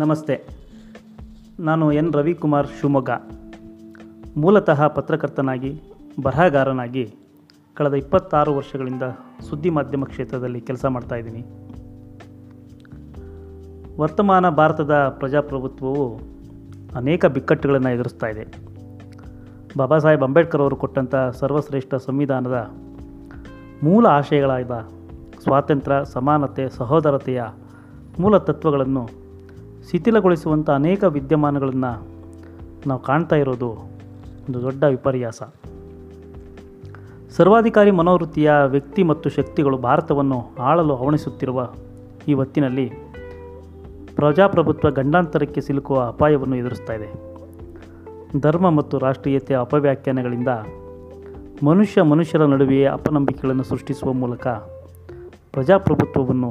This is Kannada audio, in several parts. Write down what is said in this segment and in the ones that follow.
ನಮಸ್ತೆ. ನಾನು ಎನ್. ರವಿಕುಮಾರ್ ಶಿವಮೊಗ್ಗ. ಮೂಲತಃ ಪತ್ರಕರ್ತನಾಗಿ, ಬರಹಗಾರನಾಗಿ ಕಳೆದ ಇಪ್ಪತ್ತಾರು ವರ್ಷಗಳಿಂದ ಸುದ್ದಿ ಮಾಧ್ಯಮ ಕ್ಷೇತ್ರದಲ್ಲಿ ಕೆಲಸ ಮಾಡ್ತಾಯಿದ್ದೀನಿ ವರ್ತಮಾನ ಭಾರತದ ಪ್ರಜಾಪ್ರಭುತ್ವವು ಅನೇಕ ಬಿಕ್ಕಟ್ಟುಗಳನ್ನು ಎದುರಿಸ್ತಾ ಇದೆ. ಬಾಬಾ ಸಾಹೇಬ್ ಅಂಬೇಡ್ಕರ್ ಅವರು ಕೊಟ್ಟಂಥ ಸರ್ವಶ್ರೇಷ್ಠ ಸಂವಿಧಾನದ ಮೂಲ ಆಶಯಗಳಾದ ಸ್ವಾತಂತ್ರ್ಯ, ಸಮಾನತೆ, ಸಹೋದರತೆಯ ಮೂಲ ತತ್ವಗಳನ್ನು ಶಿಥಿಲಗೊಳಿಸುವಂಥ ಅನೇಕ ವಿದ್ಯಮಾನಗಳನ್ನು ನಾವು ಕಾಣ್ತಾ ಇರೋದು ಒಂದು ದೊಡ್ಡ ವಿಪರ್ಯಾಸ. ಸರ್ವಾಧಿಕಾರಿ ಮನೋವೃತ್ತಿಯ ವ್ಯಕ್ತಿ ಮತ್ತು ಶಕ್ತಿಗಳು ಭಾರತವನ್ನು ಆಳಲು ಹವಣಿಸುತ್ತಿರುವ ಈ ಹೊತ್ತಿನಲ್ಲಿ ಪ್ರಜಾಪ್ರಭುತ್ವ ಗಂಡಾಂತರಕ್ಕೆ ಸಿಲುಕುವ ಅಪಾಯವನ್ನು ಎದುರಿಸ್ತಾ ಇದೆ. ಧರ್ಮ ಮತ್ತು ರಾಷ್ಟ್ರೀಯತೆಯ ಅಪವ್ಯಾಖ್ಯಾನಗಳಿಂದ ಮನುಷ್ಯ ಮನುಷ್ಯರ ನಡುವೆಯೇ ಅಪನಂಬಿಕೆಗಳನ್ನು ಸೃಷ್ಟಿಸುವ ಮೂಲಕ ಪ್ರಜಾಪ್ರಭುತ್ವವನ್ನು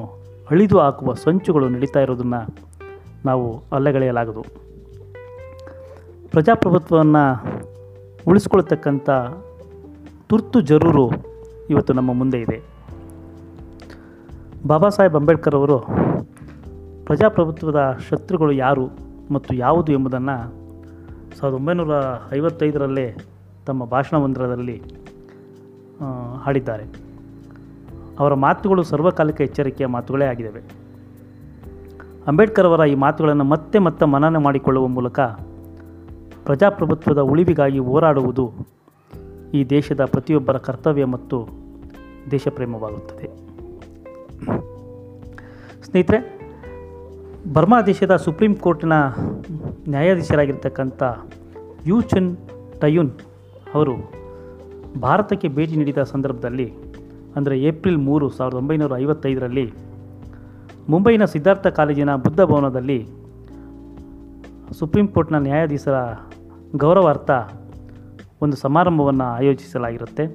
ಅಳಿದು ಹಾಕುವ ಸಂಚುಗಳು ನಡೀತಾ ಇರೋದನ್ನು ನಾವು ಅಲ್ಲಗಳೆಯಲಾಗದು. ಪ್ರಜಾಪ್ರಭುತ್ವವನ್ನು ಉಳಿಸ್ಕೊಳ್ತಕ್ಕಂಥ ತುರ್ತು ಜರೂರು ಇವತ್ತು ನಮ್ಮ ಮುಂದೆ ಇದೆ. ಬಾಬಾ ಸಾಹೇಬ್ ಅಂಬೇಡ್ಕರ್ ಅವರು ಪ್ರಜಾಪ್ರಭುತ್ವದ ಶತ್ರುಗಳು ಯಾರು ಮತ್ತು ಯಾವುದು ಎಂಬುದನ್ನು ಸಾವಿರದ ಒಂಬೈನೂರ ಐವತ್ತೈದರಲ್ಲೇ ತಮ್ಮ ಆ, ಹಾಡಿದ್ದಾರೆ. ಅವರ ಮಾತುಗಳು ಸರ್ವಕಾಲಿಕ ಎಚ್ಚರಿಕೆಯ ಮಾತುಗಳೇ ಆಗಿದ್ದಾವೆ. ಅಂಬೇಡ್ಕರ್ ಅವರ ಈ ಮಾತುಗಳನ್ನು ಮತ್ತೆ ಮತ್ತೆ ಮನನ ಮಾಡಿಕೊಳ್ಳುವ ಮೂಲಕ ಪ್ರಜಾಪ್ರಭುತ್ವದ ಉಳಿವಿಗಾಗಿ ಹೋರಾಡುವುದು ಈ ದೇಶದ ಪ್ರತಿಯೊಬ್ಬರ ಕರ್ತವ್ಯ ಮತ್ತು ದೇಶಪ್ರೇಮವಾಗುತ್ತದೆ. ಸ್ನೇಹಿತರೆ, ಬರ್ಮಾ ದೇಶದ ಸುಪ್ರೀಂ ಕೋರ್ಟ್ನ ನ್ಯಾಯಾಧೀಶರಾಗಿರ್ತಕ್ಕಂಥ ಯು ಚುನ್ ಟಯುನ್ ಅವರು ಭಾರತಕ್ಕೆ ಭೇಟಿ ನೀಡಿದ ಸಂದರ್ಭದಲ್ಲಿ, ಅಂದರೆ ಏಪ್ರಿಲ್ ಮೂರು ಸಾವಿರದ ಒಂಬೈನೂರ ಐವತ್ತೈದರಲ್ಲಿ ಮುಂಬೈನ ಸಿದ್ಧಾರ್ಥ ಕಾಲೇಜಿನ ಬುದ್ಧ ಭವನದಲ್ಲಿ ಸುಪ್ರೀಂ ಕೋರ್ಟ್ನ ನ್ಯಾಯಾಧೀಶರ ಗೌರವಾರ್ಥ ಒಂದು ಸಮಾರಂಭವನ್ನು ಆಯೋಜಿಸಲಾಗಿರುತ್ತೆ.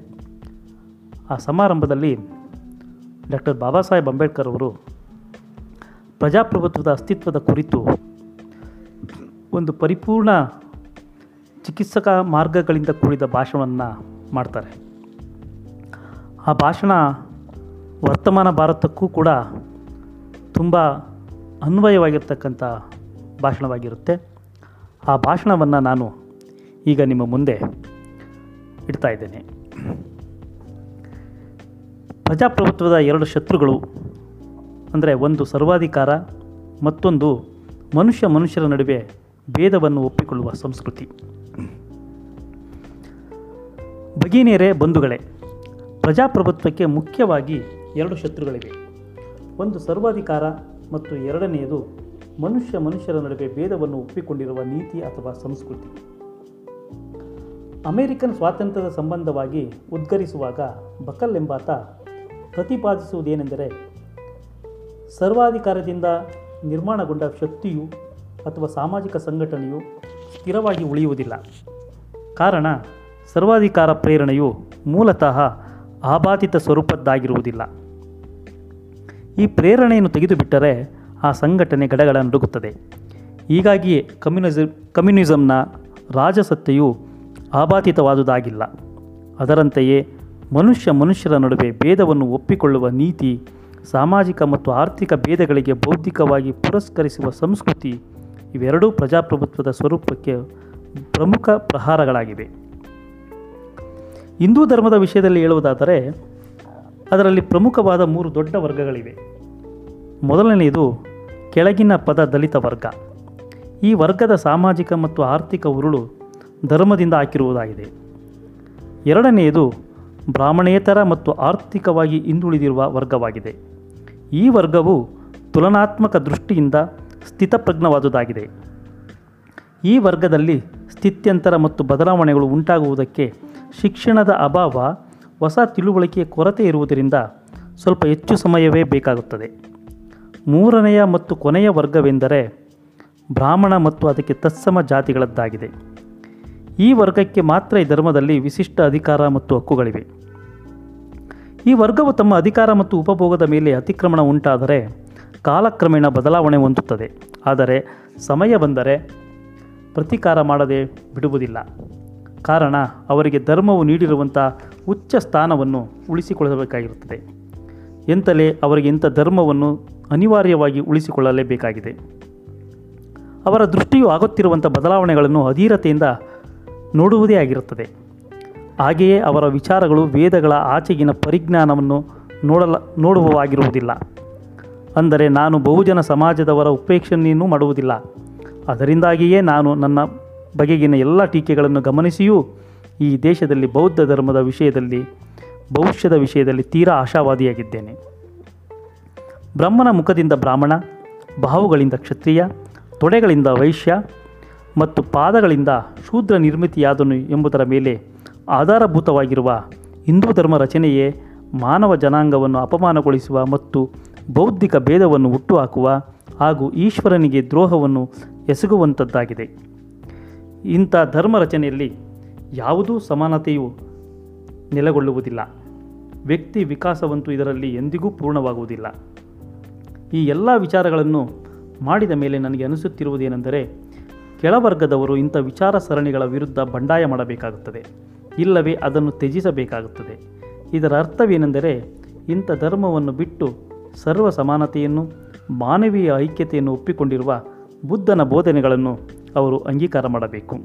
ಆ ಸಮಾರಂಭದಲ್ಲಿ ಡಾಕ್ಟರ್ ಬಾಬಾ ಸಾಹೇಬ್ ಅಂಬೇಡ್ಕರ್ ಅವರು ಪ್ರಜಾಪ್ರಭುತ್ವದ ಅಸ್ತಿತ್ವದ ಕುರಿತು ಒಂದು ಪರಿಪೂರ್ಣ ಚಿಕಿತ್ಸಕ ಮಾರ್ಗಗಳಿಂದ ಕೂಡಿದ ಭಾಷಣವನ್ನು ಮಾಡ್ತಾರೆ. ಆ ಭಾಷಣ ವರ್ತಮಾನ ಭಾರತಕ್ಕೂ ಕೂಡ ತುಂಬ ಅನ್ವಯವಾಗಿರ್ತಕ್ಕಂಥ ಭಾಷಣವಾಗಿರುತ್ತೆ. ಆ ಭಾಷಣವನ್ನು ನಾನು ಈಗ ನಿಮ್ಮ ಮುಂದೆ ಇಡ್ತಾ ಇದ್ದೇನೆ. ಪ್ರಜಾಪ್ರಭುತ್ವದ ಎರಡು ಶತ್ರುಗಳು ಅಂದರೆ ಒಂದು ಸರ್ವಾಧಿಕಾರ, ಮತ್ತೊಂದು ಮನುಷ್ಯ ಮನುಷ್ಯರ ನಡುವೆ ಭೇದವನ್ನು ಒಪ್ಪಿಕೊಳ್ಳುವ ಸಂಸ್ಕೃತಿ. ಭಗಿನಿಯರೇ, ಬಂಧುಗಳೇ, ಪ್ರಜಾಪ್ರಭುತ್ವಕ್ಕೆ ಮುಖ್ಯವಾಗಿ ಎರಡು ಶತ್ರುಗಳಿವೆ. ಒಂದು ಸರ್ವಾಧಿಕಾರ ಮತ್ತು ಎರಡನೆಯದು ಮನುಷ್ಯ ಮನುಷ್ಯರ ನಡುವೆ ಭೇದವನ್ನು ಒಪ್ಪಿಕೊಂಡಿರುವ ನೀತಿ ಅಥವಾ ಸಂಸ್ಕೃತಿ. ಅಮೆರಿಕನ್ ಸ್ವಾತಂತ್ರ್ಯದ ಸಂಬಂಧವಾಗಿ ಉದ್ಗರಿಸುವಾಗ ಬಕಲ್ ಎಂಬಾತ ಪ್ರತಿಪಾದಿಸುವುದೇನೆಂದರೆ ಸರ್ವಾಧಿಕಾರದಿಂದ ನಿರ್ಮಾಣಗೊಂಡ ಶಕ್ತಿಯು ಅಥವಾ ಸಾಮಾಜಿಕ ಸಂಘಟನೆಯು ಸ್ಥಿರವಾಗಿ ಉಳಿಯುವುದಿಲ್ಲ. ಕಾರಣ ಸರ್ವಾಧಿಕಾರ ಪ್ರೇರಣೆಯು ಮೂಲತಃ ಆಬಾಧಿತ ಸ್ವರೂಪದ್ದಾಗಿರುವುದಿಲ್ಲ. ಈ ಪ್ರೇರಣೆಯನ್ನು ತೆಗೆದುಬಿಟ್ಟರೆ ಆ ಸಂಘಟನೆ ಗಡಗಡ ನಡುಗುತ್ತದೆ. ಹೀಗಾಗಿಯೇ ಕಮ್ಯುನಿಸಮ್ ಕಮ್ಯುನಿಸಮ್ನ ರಾಜಸತ್ತೆಯು ಆಬಾಧಿತವಾದುದಾಗಿಲ್ಲ. ಅದರಂತೆಯೇ ಮನುಷ್ಯ ಮನುಷ್ಯರ ನಡುವೆ ಭೇದವನ್ನು ಒಪ್ಪಿಕೊಳ್ಳುವ ನೀತಿ, ಸಾಮಾಜಿಕ ಮತ್ತು ಆರ್ಥಿಕ ಭೇದಗಳಿಗೆ ಬೌದ್ಧಿಕವಾಗಿ ಪುರಸ್ಕರಿಸುವ ಸಂಸ್ಕೃತಿ ಇವೆರಡೂ ಪ್ರಜಾಪ್ರಭುತ್ವದ ಸ್ವರೂಪಕ್ಕೆ ಪ್ರಮುಖ ಪ್ರಹಾರಗಳಾಗಿವೆ. ಹಿಂದೂ ಧರ್ಮದ ವಿಷಯದಲ್ಲಿ ಹೇಳುವುದಾದರೆ ಅದರಲ್ಲಿ ಪ್ರಮುಖವಾದ ಮೂರು ದೊಡ್ಡ ವರ್ಗಗಳಿವೆ. ಮೊದಲನೆಯದು ಕೆಳಗಿನ ಪದ ದಲಿತ ವರ್ಗ. ಈ ವರ್ಗದ ಸಾಮಾಜಿಕ ಮತ್ತು ಆರ್ಥಿಕ ಉರುಳು ಧರ್ಮದಿಂದ ಹಾಕಿರುವುದಾಗಿದೆ. ಎರಡನೆಯದು ಬ್ರಾಹ್ಮಣೇತರ ಮತ್ತು ಆರ್ಥಿಕವಾಗಿ ಹಿಂದುಳಿದಿರುವ ವರ್ಗವಾಗಿದೆ. ಈ ವರ್ಗವು ತುಲನಾತ್ಮಕ ದೃಷ್ಟಿಯಿಂದ ಸ್ಥಿತಪ್ರಜ್ಞವಾದುದಾಗಿದೆ. ಈ ವರ್ಗದಲ್ಲಿ ಸ್ಥಿತ್ಯಂತರ ಮತ್ತು ಬದಲಾವಣೆಗಳು ಉಂಟಾಗುವುದಕ್ಕೆ ಶಿಕ್ಷಣದ ಅಭಾವ ಹೊಸ ತಿಳುವಳಿಕೆಯ ಕೊರತೆ ಇರುವುದರಿಂದ ಸ್ವಲ್ಪ ಹೆಚ್ಚು ಸಮಯವೇ ಬೇಕಾಗುತ್ತದೆ. ಮೂರನೆಯ ಮತ್ತು ಕೊನೆಯ ವರ್ಗವೆಂದರೆ ಬ್ರಾಹ್ಮಣ ಮತ್ತು ಅದಕ್ಕೆ ತತ್ಸಮ ಜಾತಿಗಳದ್ದಾಗಿದೆ. ಈ ವರ್ಗಕ್ಕೆ ಮಾತ್ರ ಈ ಧರ್ಮದಲ್ಲಿ ವಿಶಿಷ್ಟ ಅಧಿಕಾರ ಮತ್ತು ಹಕ್ಕುಗಳಿವೆ. ಈ ವರ್ಗವು ತಮ್ಮ ಅಧಿಕಾರ ಮತ್ತು ಉಪಭೋಗದ ಮೇಲೆ ಅತಿಕ್ರಮಣ ಉಂಟಾದರೆ ಕಾಲಕ್ರಮೇಣ ಬದಲಾವಣೆ ಹೊಂದುತ್ತದೆ. ಆದರೆ ಸಮಯ ಬಂದರೆ ಪ್ರತೀಕಾರ ಮಾಡದೆ ಬಿಡುವುದಿಲ್ಲ. ಕಾರಣ ಅವರಿಗೆ ಧರ್ಮವು ನೀಡಿರುವಂಥ ಉಚ್ಚ ಸ್ಥಾನವನ್ನು ಉಳಿಸಿಕೊಳ್ಳಬೇಕಾಗಿರುತ್ತದೆ. ಎಂತಲೇ ಅವರಿಗೆ ಇಂಥ ಧರ್ಮವನ್ನು ಅನಿವಾರ್ಯವಾಗಿ ಉಳಿಸಿಕೊಳ್ಳಲೇಬೇಕಾಗಿದೆ. ಅವರ ದೃಷ್ಟಿಯು ಆಗುತ್ತಿರುವಂಥ ಬದಲಾವಣೆಗಳನ್ನು ಅಧೀರತೆಯಿಂದ ನೋಡುವುದೇ ಆಗಿರುತ್ತದೆ. ಹಾಗೆಯೇ ಅವರ ವಿಚಾರಗಳು ವೇದಗಳ ಆಚೆಗಿನ ಪರಿಜ್ಞಾನವನ್ನು ನೋಡಲ, ನೋಡುವವಾಗಿರುವುದಿಲ್ಲ. ಅಂದರೆ ನಾನು ಬಹುಜನ ಸಮಾಜದವರ ಉಪೇಕ್ಷಣೆಯನ್ನು ಮಾಡುವುದಿಲ್ಲ. ಅದರಿಂದಾಗಿಯೇ ನಾನು ನನ್ನ ಬಗೆಗಿನ ಎಲ್ಲ ಟೀಕೆಗಳನ್ನು ಗಮನಿಸಿಯೂ ಈ ದೇಶದಲ್ಲಿ ಬೌದ್ಧ ಧರ್ಮದ ವಿಷಯದಲ್ಲಿ, ಭವಿಷ್ಯದ ವಿಷಯದಲ್ಲಿ ತೀರಾ ಆಶಾವಾದಿಯಾಗಿದ್ದೇನೆ. ಬ್ರಹ್ಮನ ಮುಖದಿಂದ ಬ್ರಾಹ್ಮಣ ಬಾಹುಗಳಿಂದ ಕ್ಷತ್ರಿಯ, ತೊಡೆಗಳಿಂದ ವೈಶ್ಯ ಮತ್ತು ಪಾದಗಳಿಂದ ಶೂದ್ರ ನಿರ್ಮಿತಿಯಾದನು ಎಂಬುದರ ಮೇಲೆ ಆಧಾರಭೂತವಾಗಿರುವ ಹಿಂದೂ ಧರ್ಮ ರಚನೆಯೇ ಮಾನವ ಜನಾಂಗವನ್ನು ಅಪಮಾನಗೊಳಿಸುವ ಮತ್ತು ಬೌದ್ಧಿಕ ಭೇದವನ್ನು ಹುಟ್ಟುಹಾಕುವ ಹಾಗೂ ಈಶ್ವರನಿಗೆ ದ್ರೋಹವನ್ನು ಎಸಗುವಂಥದ್ದಾಗಿದೆ. ಇಂಥ ಧರ್ಮ ರಚನೆಯಲ್ಲಿ ಯಾವುದೂ ಸಮಾನತೆಯು ನೆಲೆಗೊಳ್ಳುವುದಿಲ್ಲ. ವ್ಯಕ್ತಿ ವಿಕಾಸವಂತೂ ಇದರಲ್ಲಿ ಎಂದಿಗೂ ಪೂರ್ಣವಾಗುವುದಿಲ್ಲ. ಈ ಎಲ್ಲ ವಿಚಾರಗಳನ್ನು ಮಾಡಿದ ಮೇಲೆ ನನಗೆ ಅನಿಸುತ್ತಿರುವುದೇನೆಂದರೆ, ಕೆಳವರ್ಗದವರು ಇಂಥ ವಿಚಾರ ಸರಣಿಗಳ ವಿರುದ್ಧ ಬಂಡಾಯ ಮಾಡಬೇಕಾಗುತ್ತದೆ. ಇಲ್ಲವೇ ಅದನ್ನು ತ್ಯಜಿಸಬೇಕಾಗುತ್ತದೆ. ಇದರ ಅರ್ಥವೇನೆಂದರೆ, ಇಂಥ ಧರ್ಮವನ್ನು ಬಿಟ್ಟು ಸರ್ವ ಸಮಾನತೆಯನ್ನು, ಮಾನವೀಯ ಐಕ್ಯತೆಯನ್ನು ಒಪ್ಪಿಕೊಂಡಿರುವ ಬುದ್ಧನ ಬೋಧನೆಗಳನ್ನು ಅವರು ಅಂಗೀಕಾರ ಮಾಡಬೇಕು.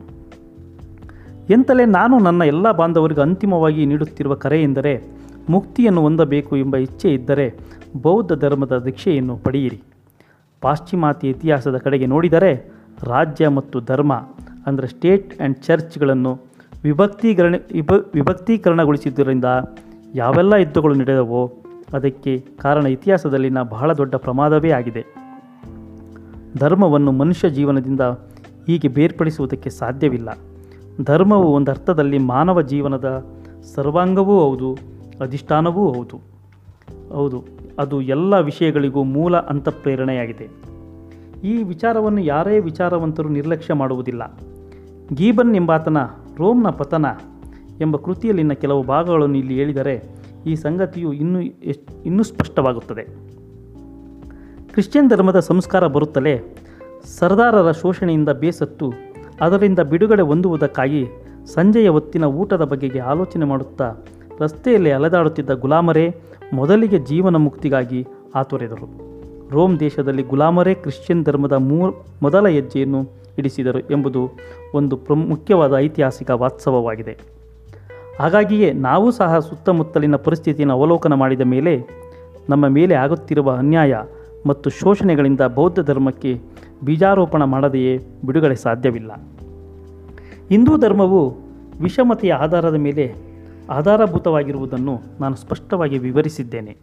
ಎಂತಲೇ ನಾನು ನನ್ನ ಎಲ್ಲ ಬಾಂಧವರಿಗೆ ಅಂತಿಮವಾಗಿ ನೀಡುತ್ತಿರುವ ಕರೆ ಎಂದರೆ, ಮುಕ್ತಿಯನ್ನು ಹೊಂದಬೇಕು ಎಂಬ ಇಚ್ಛೆ ಇದ್ದರೆ ಬೌದ್ಧ ಧರ್ಮದ ದೀಕ್ಷೆಯನ್ನು ಪಡೆಯಿರಿ. ಪಾಶ್ಚಿಮಾತ್ಯ ಇತಿಹಾಸದ ಕಡೆಗೆ ನೋಡಿದರೆ ರಾಜ್ಯ ಮತ್ತು ಧರ್ಮ, ಅಂದರೆ ಸ್ಟೇಟ್ ಆ್ಯಂಡ್ ಚರ್ಚ್ಗಳನ್ನು ವಿಭಕ್ತೀಕರಣ, ವಿಭ, ವಿಭಕ್ತೀಕರಣಗೊಳಿಸಿದ್ದರಿಂದ ಯಾವೆಲ್ಲ ಯುದ್ಧಗಳು ನಡೆದವೋ ಅದಕ್ಕೆ ಕಾರಣ ಇತಿಹಾಸದಲ್ಲಿನ ಬಹಳ ದೊಡ್ಡ ಪ್ರಮಾದವೇ ಆಗಿದೆ. ಧರ್ಮವನ್ನು ಮನುಷ್ಯ ಜೀವನದಿಂದ ಹೀಗೆ ಬೇರ್ಪಡಿಸುವುದಕ್ಕೆ ಸಾಧ್ಯವಿಲ್ಲ. ಧರ್ಮವು ಒಂದು ಅರ್ಥದಲ್ಲಿ ಮಾನವ ಜೀವನದ ಸರ್ವಾಂಗವೂ ಹೌದು, ಅಧಿಷ್ಠಾನವೂ ಹೌದು. ಹೌದು, ಅದು ಎಲ್ಲ ವಿಷಯಗಳಿಗೂ ಮೂಲ ಅಂತಃಪ್ರೇರಣೆಯಾಗಿದೆ. ಈ ವಿಚಾರವನ್ನು ಯಾರೇ ವಿಚಾರವಂತರು ನಿರ್ಲಕ್ಷ್ಯ ಮಾಡುವುದಿಲ್ಲ. ಗೀಬನ್ ಎಂಬಾತನ, ರೋಮ್ನ ಪತನ ಎಂಬ ಕೃತಿಯಲ್ಲಿನ ಕೆಲವು ಭಾಗಗಳನ್ನು ಇಲ್ಲಿ ಹೇಳಿದರೆ ಈ ಸಂಗತಿಯು ಇನ್ನೂ ಇನ್ನೂ ಸ್ಪಷ್ಟವಾಗುತ್ತದೆ. ಕ್ರಿಶ್ಚಿಯನ್ ಧರ್ಮದ ಸಂಸ್ಕಾರ ಬರುತ್ತಲೇ ಸರ್ದಾರರ ಶೋಷಣೆಯಿಂದ ಬೇಸತ್ತು, ಅದರಿಂದ ಬಿಡುಗಡೆ ಹೊಂದುವುದಕ್ಕಾಗಿ ಸಂಜೆಯ ಹೊತ್ತಿನ ಊಟದ ಬಗೆಗೆ ಆಲೋಚನೆ ಮಾಡುತ್ತಾ ರಸ್ತೆಯಲ್ಲಿ ಅಲೆದಾಡುತ್ತಿದ್ದ ಗುಲಾಮರೇ, ಮೊದಲಿಗೆ ಜೀವನ ಮುಕ್ತಿಗಾಗಿ ಆತೊರೆದರು. ರೋಮ್ ದೇಶದಲ್ಲಿ ಗುಲಾಮರೇ ಕ್ರಿಶ್ಚಿಯನ್ ಧರ್ಮದ ಮೂ, ಮೊದಲ ಹೆಜ್ಜೆಯನ್ನು ಇಡಿಸಿದರು ಎಂಬುದು ಒಂದು ಪ್ರಮುಖ ಮುಖ್ಯವಾದ ಐತಿಹಾಸಿಕ ವಾಸ್ತವವಾಗಿದೆ ಹಾಗಾಗಿಯೇ ನಾವು ಸಹ ಸುತ್ತಮುತ್ತಲಿನ ಪರಿಸ್ಥಿತಿಯನ್ನು ಅವಲೋಕನ ಮಾಡಿದ ಮೇಲೆ ನಮ್ಮ ಮೇಲೆ ಆಗುತ್ತಿರುವ ಅನ್ಯಾಯ ಮತ್ತು ಶೋಷಣೆಗಳಿಂದ ಬೌದ್ಧ ಧರ್ಮಕ್ಕೆ ಬೀಜಾರೋಪಣ ಮಾಡದೆಯೇ ಬಿಡುಗಡೆ ಸಾಧ್ಯವಿಲ್ಲ. ಹಿಂದೂ ಧರ್ಮವು ವಿಷಮತೆಯ ಆಧಾರದ ಮೇಲೆ ಆಧಾರಭೂತವಾಗಿರುವುದನ್ನು ನಾನು ಸ್ಪಷ್ಟವಾಗಿ ವಿವರಿಸಿದ್ದೇನೆ.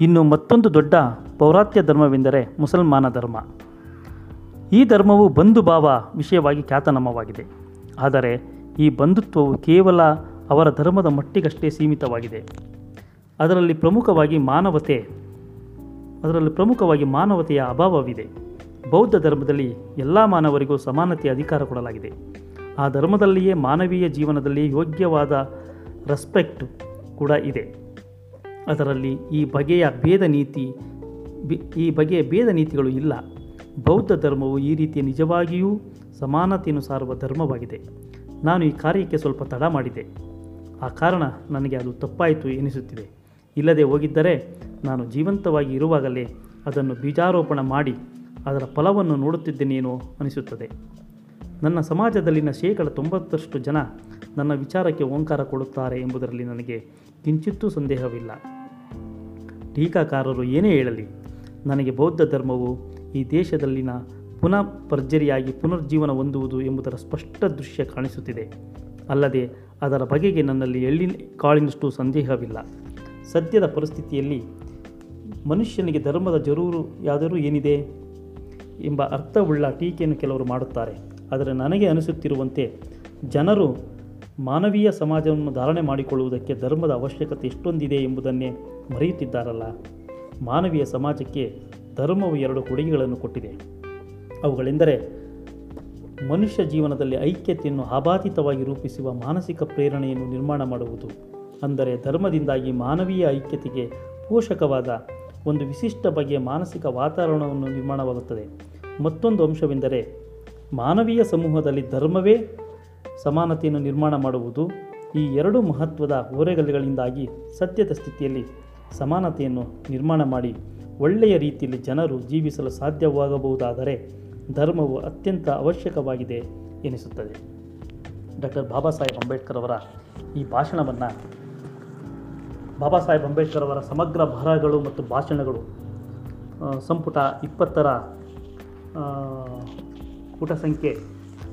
ಇನ್ನು ಮತ್ತೊಂದು ದೊಡ್ಡ ಪೌರಾತ್ಯ ಧರ್ಮವೆಂದರೆ ಮುಸಲ್ಮಾನ ಧರ್ಮ. ಈ ಧರ್ಮವು ಬಂಧು ಭಾವ ವಿಷಯವಾಗಿ ಖ್ಯಾತನಾಮವಾಗಿದೆ. ಆದರೆ ಈ ಬಂಧುತ್ವವು ಕೇವಲ ಅವರ ಧರ್ಮದ ಮಟ್ಟಿಗಷ್ಟೇ ಸೀಮಿತವಾಗಿದೆ. ಅದರಲ್ಲಿ ಪ್ರಮುಖವಾಗಿ ಮಾನವತೆ ಅದರಲ್ಲಿ ಪ್ರಮುಖವಾಗಿ ಮಾನವತೆಯ ಅಭಾವವಿದೆ. ಬೌದ್ಧ ಧರ್ಮದಲ್ಲಿ ಎಲ್ಲ ಮಾನವರಿಗೂ ಸಮಾನತೆಯ ಅಧಿಕಾರ ಕೊಡಲಾಗಿದೆ. ಆ ಧರ್ಮದಲ್ಲಿಯೇ ಮಾನವೀಯ ಜೀವನದಲ್ಲಿ ಯೋಗ್ಯವಾದ ರೆಸ್ಪೆಕ್ಟ್ ಕೂಡ ಇದೆ. ಅದರಲ್ಲಿ ಈ ಬಗೆಯ ಭೇದ ನೀತಿ ಈ ಬಗೆಯ ಭೇದ ನೀತಿಗಳು ಇಲ್ಲ. ಬೌದ್ಧ ಧರ್ಮವು ಈ ರೀತಿಯ ನಿಜವಾಗಿಯೂ ಸಮಾನತೆಯನ್ನು ಸಾರುವ ಧರ್ಮವಾಗಿದೆ. ನಾನು ಈ ಕಾರ್ಯಕ್ಕೆ ಸ್ವಲ್ಪ ತಡ ಮಾಡಿದೆ. ಆ ಕಾರಣ ನನಗೆ ಅದು ತಪ್ಪಾಯಿತು ಎನಿಸುತ್ತಿದೆ. ಇಲ್ಲದೆ ಹೋಗಿದ್ದರೆ ನಾನು ಜೀವಂತವಾಗಿ ಇರುವಾಗಲೇ ಅದನ್ನು ಬೀಜಾರೋಪಣ ಮಾಡಿ ಅದರ ಫಲವನ್ನು ನೋಡುತ್ತಿದ್ದೇನೇನೋ ಅನಿಸುತ್ತದೆ. ನನ್ನ ಸಮಾಜದಲ್ಲಿನ ಶೇಕಡ ತೊಂಬತ್ತರಷ್ಟು ಜನ ನನ್ನ ವಿಚಾರಕ್ಕೆ ಓಂಕಾರ ಕೊಡುತ್ತಾರೆ ಎಂಬುದರಲ್ಲಿ ನನಗೆ ಕಿಂಚಿತ್ತೂ ಸಂದೇಹವಿಲ್ಲ. ಟೀಕಾಕಾರರು ಏನೇ ಹೇಳಲಿ, ನನಗೆ ಬೌದ್ಧ ಧರ್ಮವು ಈ ದೇಶದಲ್ಲಿನ ಪುನಃ ಪರ್ಜರಿಯಾಗಿ ಪುನರ್ಜೀವನ ಹೊಂದುವುದು ಎಂಬುದರ ಸ್ಪಷ್ಟ ದೃಶ್ಯ ಕಾಣಿಸುತ್ತಿದೆ. ಅಲ್ಲದೆ ಅದರ ಬಗೆಗೆ ನನ್ನಲ್ಲಿ ಎಳ್ಳಿನ ಕಾಳಿನಷ್ಟು ಸಂದೇಹವಿಲ್ಲ. ಸದ್ಯದ ಪರಿಸ್ಥಿತಿಯಲ್ಲಿ ಮನುಷ್ಯನಿಗೆ ಧರ್ಮದ ಜರೂರು ಯಾದರೂ ಏನಿದೆ ಎಂಬ ಅರ್ಥವುಳ್ಳ ಟೀಕೆಯನ್ನು ಕೆಲವರು ಮಾಡುತ್ತಾರೆ. ಆದರೆ ನನಗೆ ಅನಿಸುತ್ತಿರುವಂತೆ ಜನರು ಮಾನವೀಯ ಸಮಾಜವನ್ನು ಧಾರಣೆ ಮಾಡಿಕೊಳ್ಳುವುದಕ್ಕೆ ಧರ್ಮದ ಅವಶ್ಯಕತೆ ಎಷ್ಟೊಂದಿದೆ ಎಂಬುದನ್ನೇ ಮರೆಯುತ್ತಿದ್ದಾರಲ್ಲ. ಮಾನವೀಯ ಸಮಾಜಕ್ಕೆ ಧರ್ಮವು ಎರಡು ಕೊಡುಗೆಗಳನ್ನು ಕೊಟ್ಟಿದೆ. ಅವುಗಳೆಂದರೆ ಮನುಷ್ಯ ಜೀವನದಲ್ಲಿ ಐಕ್ಯತೆಯನ್ನು ಆಬಾಧಿತವಾಗಿ ರೂಪಿಸುವ ಮಾನಸಿಕ ಪ್ರೇರಣೆಯನ್ನು ನಿರ್ಮಾಣ ಮಾಡುವುದು. ಅಂದರೆ ಧರ್ಮದಿಂದಾಗಿ ಮಾನವೀಯ ಐಕ್ಯತೆಗೆ ಪೋಷಕವಾದ ಒಂದು ವಿಶಿಷ್ಟ ಬಗೆಯ ಮಾನಸಿಕ ವಾತಾವರಣವನ್ನು ನಿರ್ಮಾಣವಾಗುತ್ತದೆ. ಮತ್ತೊಂದು ಅಂಶವೆಂದರೆ, ಮಾನವೀಯ ಸಮೂಹದಲ್ಲಿ ಧರ್ಮವೇ ಸಮಾನತೆಯನ್ನು ನಿರ್ಮಾಣ ಮಾಡುವುದು. ಈ ಎರಡು ಮಹತ್ವದ ಓರೆಗಲ್ಲುಗಳಿಂದಾಗಿ ಸತ್ಯದ ಸ್ಥಿತಿಯಲ್ಲಿ ಸಮಾನತೆಯನ್ನು ನಿರ್ಮಾಣ ಮಾಡಿ ಒಳ್ಳೆಯ ರೀತಿಯಲ್ಲಿ ಜನರು ಜೀವಿಸಲು ಸಾಧ್ಯವಾಗಬಹುದಾದರೆ ಧರ್ಮವು ಅತ್ಯಂತ ಅವಶ್ಯಕವಾಗಿದೆ ಎನಿಸುತ್ತದೆ. ಡಾಕ್ಟರ್ ಬಾಬಾ ಸಾಹೇಬ್ ಅಂಬೇಡ್ಕರ್ ಅವರ ಈ ಭಾಷಣವನ್ನು ಬಾಬಾ ಸಾಹೇಬ್ ಅಂಬೇಡ್ಕರ್ ಅವರ ಸಮಗ್ರ ಬರಹಗಳು ಮತ್ತು ಭಾಷಣಗಳು ಸಂಪುಟ ಇಪ್ಪತ್ತರ ಪುಟ ಸಂಖ್ಯೆ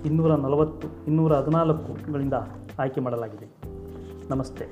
ಇನ್ನೂರ ನಲವತ್ತು, ಇನ್ನೂರ ಹದಿನಾಲ್ಕುಗಳಿಂದ ಆಯ್ಕೆ ಮಾಡಲಾಗಿದೆ. ನಮಸ್ತೆ.